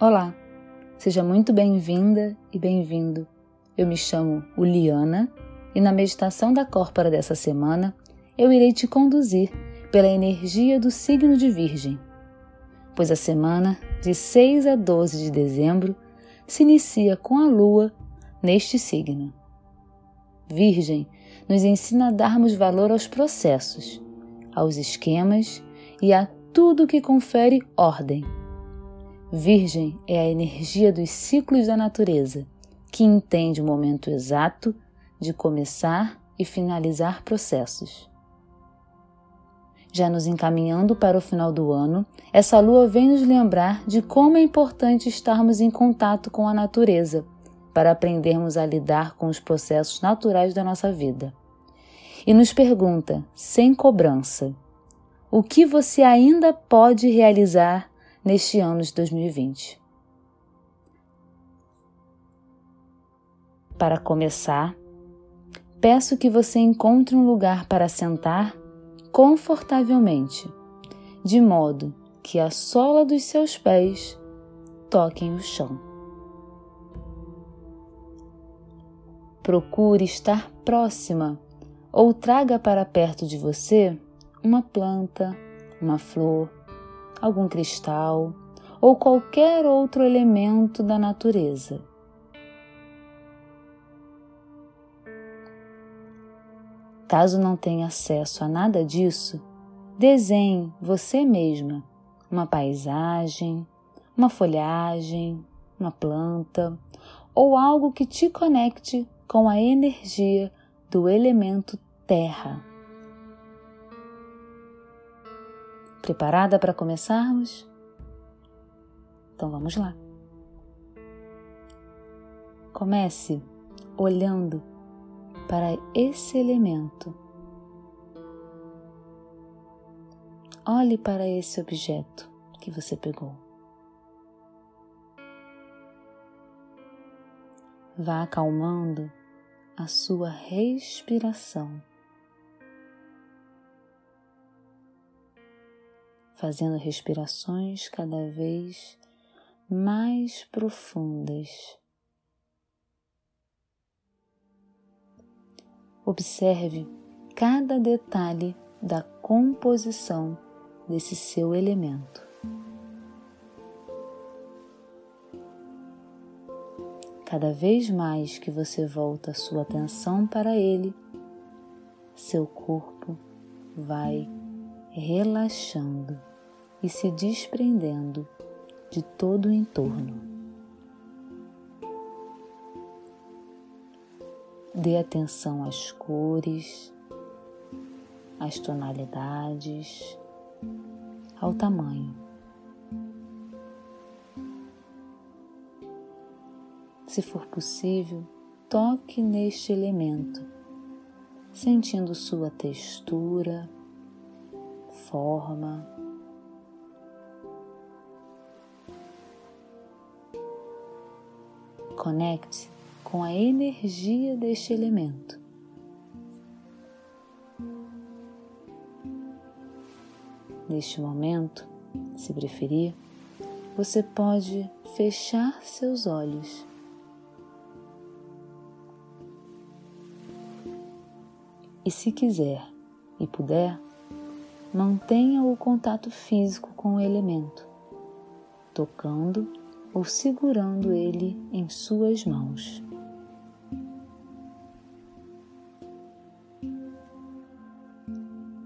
Olá, seja muito bem-vinda e bem-vindo. Eu me chamo Uliana e na meditação da Córpora dessa semana eu irei te conduzir pela energia do signo de Virgem, pois a semana de 6 a 12 de dezembro se inicia com a Lua neste signo. Virgem nos ensina a darmos valor aos processos, aos esquemas e a tudo que confere ordem Virgem é a energia dos ciclos da natureza, que entende o momento exato de começar e finalizar processos. Já nos encaminhando para o final do ano, essa lua vem nos lembrar de como é importante estarmos em contato com a natureza para aprendermos a lidar com os processos naturais da nossa vida. E nos pergunta, sem cobrança, o que você ainda pode realizar neste ano de 2020. Para começar, peço que você encontre um lugar para sentar confortavelmente, de modo que a sola dos seus pés toquem o chão. Procure estar próxima ou traga para perto de você uma planta, uma flor, algum cristal ou qualquer outro elemento da natureza. Caso não tenha acesso a nada disso, desenhe você mesma uma paisagem, uma folhagem, uma planta ou algo que te conecte com a energia do elemento terra. Preparada para começarmos? Então vamos lá. Comece olhando para esse elemento. Olhe para esse objeto que você pegou. Vá acalmando a sua respiração. Fazendo respirações cada vez mais profundas. Observe cada detalhe da composição desse seu elemento. Cada vez mais que você volta sua atenção para ele, seu corpo vai relaxando e se desprendendo de todo o entorno. Dê atenção às cores, às tonalidades, ao tamanho. Se for possível, toque neste elemento, sentindo sua textura, forma, Conecte com a energia deste elemento. Neste momento, se preferir, você pode fechar seus olhos. E se quiser e puder, mantenha o contato físico com o elemento, tocando ou segurando ele em suas mãos.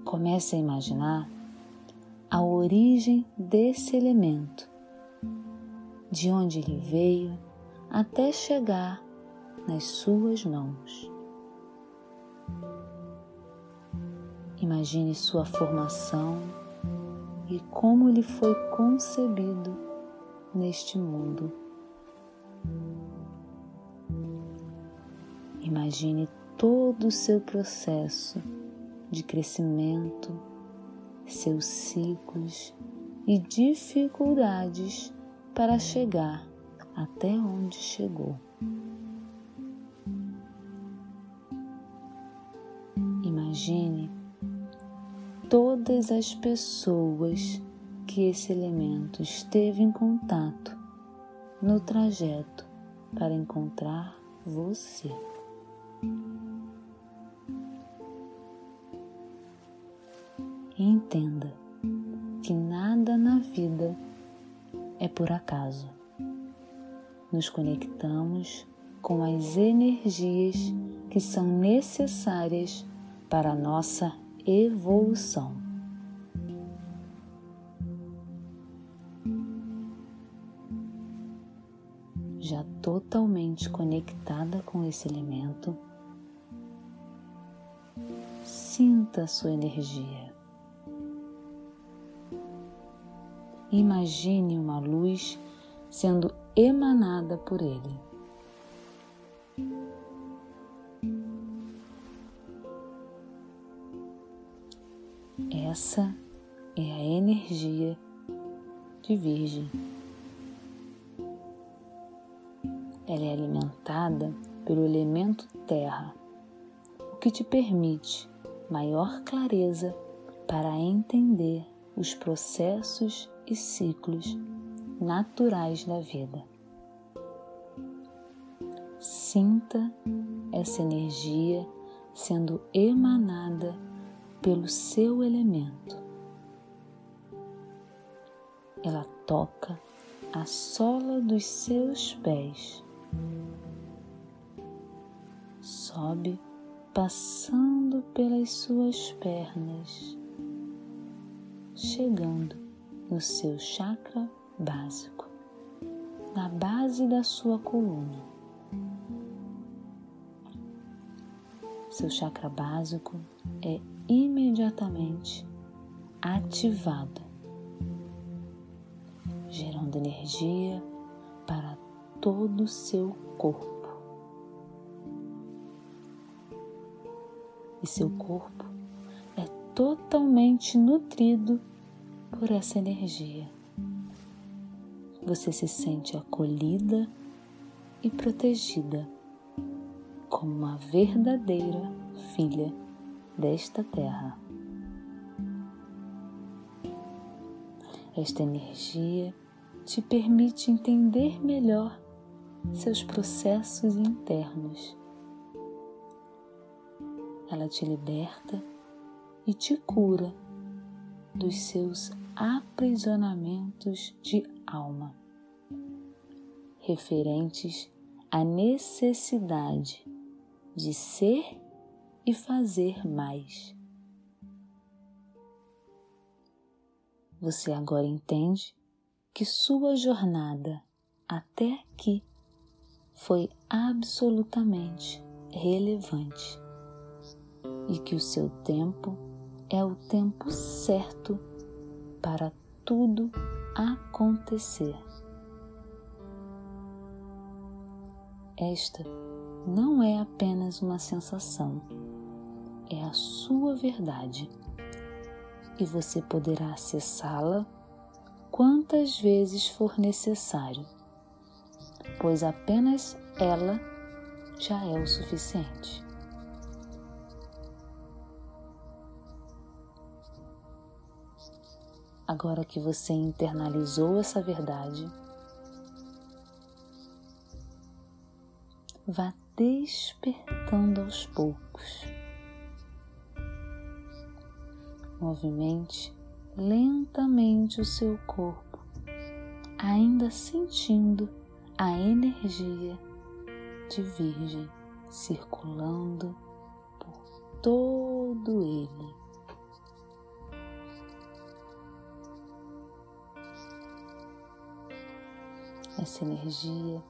Comece a imaginar a origem desse elemento, de onde ele veio até chegar nas suas mãos. Imagine sua formação e como ele foi concebido neste mundo. Imagine todo o seu processo de crescimento, seus ciclos e dificuldades para chegar até onde chegou. Imagine todas as pessoas que esse elemento esteve em contato no trajeto para encontrar você. Entenda que nada na vida é por acaso. Nos conectamos com as energias que são necessárias para a nossa evolução. Já totalmente conectada com esse elemento, sinta a sua energia. Imagine uma luz sendo emanada por ele. Essa é a energia de Virgem. Ela é alimentada pelo elemento terra, o que te permite maior clareza para entender os processos e ciclos naturais da vida. Sinta essa energia sendo emanada pelo seu elemento. Ela toca a sola dos seus pés, sobe passando pelas suas pernas, chegando no seu chakra básico, na base da sua coluna. Seu chakra básico é imediatamente ativado, gerando energia para todo o seu corpo. E seu corpo é totalmente nutrido por essa energia. Você se sente acolhida e protegida como uma verdadeira filha desta terra. Esta energia te permite entender melhor seus processos internos. Ela te liberta e te cura dos seus aprisionamentos de alma, referentes à necessidade de ser e fazer mais. Você agora entende que sua jornada até aqui foi absolutamente relevante e que o seu tempo é o tempo certo para tudo acontecer. Esta não é apenas uma sensação, é a sua verdade e você poderá acessá-la quantas vezes for necessário, pois apenas ela já é o suficiente. Agora que você internalizou essa verdade, vá despertando aos poucos. Movimente lentamente o seu corpo, ainda sentindo a energia de Virgem circulando por todo ele. Essa energia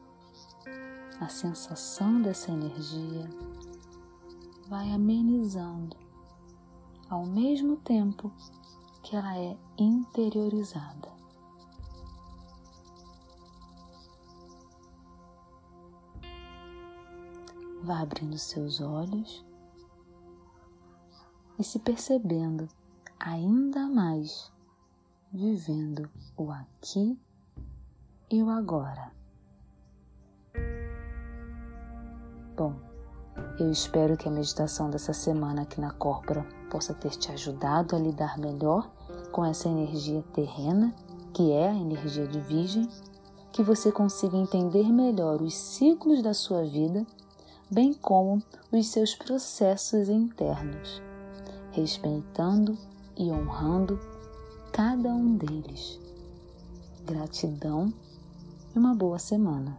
a sensação dessa energia vai amenizando ao mesmo tempo que ela é interiorizada. Vá abrindo seus olhos e se percebendo ainda mais, vivendo o aqui e o agora. Bom, eu espero que a meditação dessa semana aqui na Corpora possa ter te ajudado a lidar melhor com essa energia terrena, que é a energia de Virgem, que você consiga entender melhor os ciclos da sua vida, bem como os seus processos internos, respeitando e honrando cada um deles. Gratidão e uma boa semana.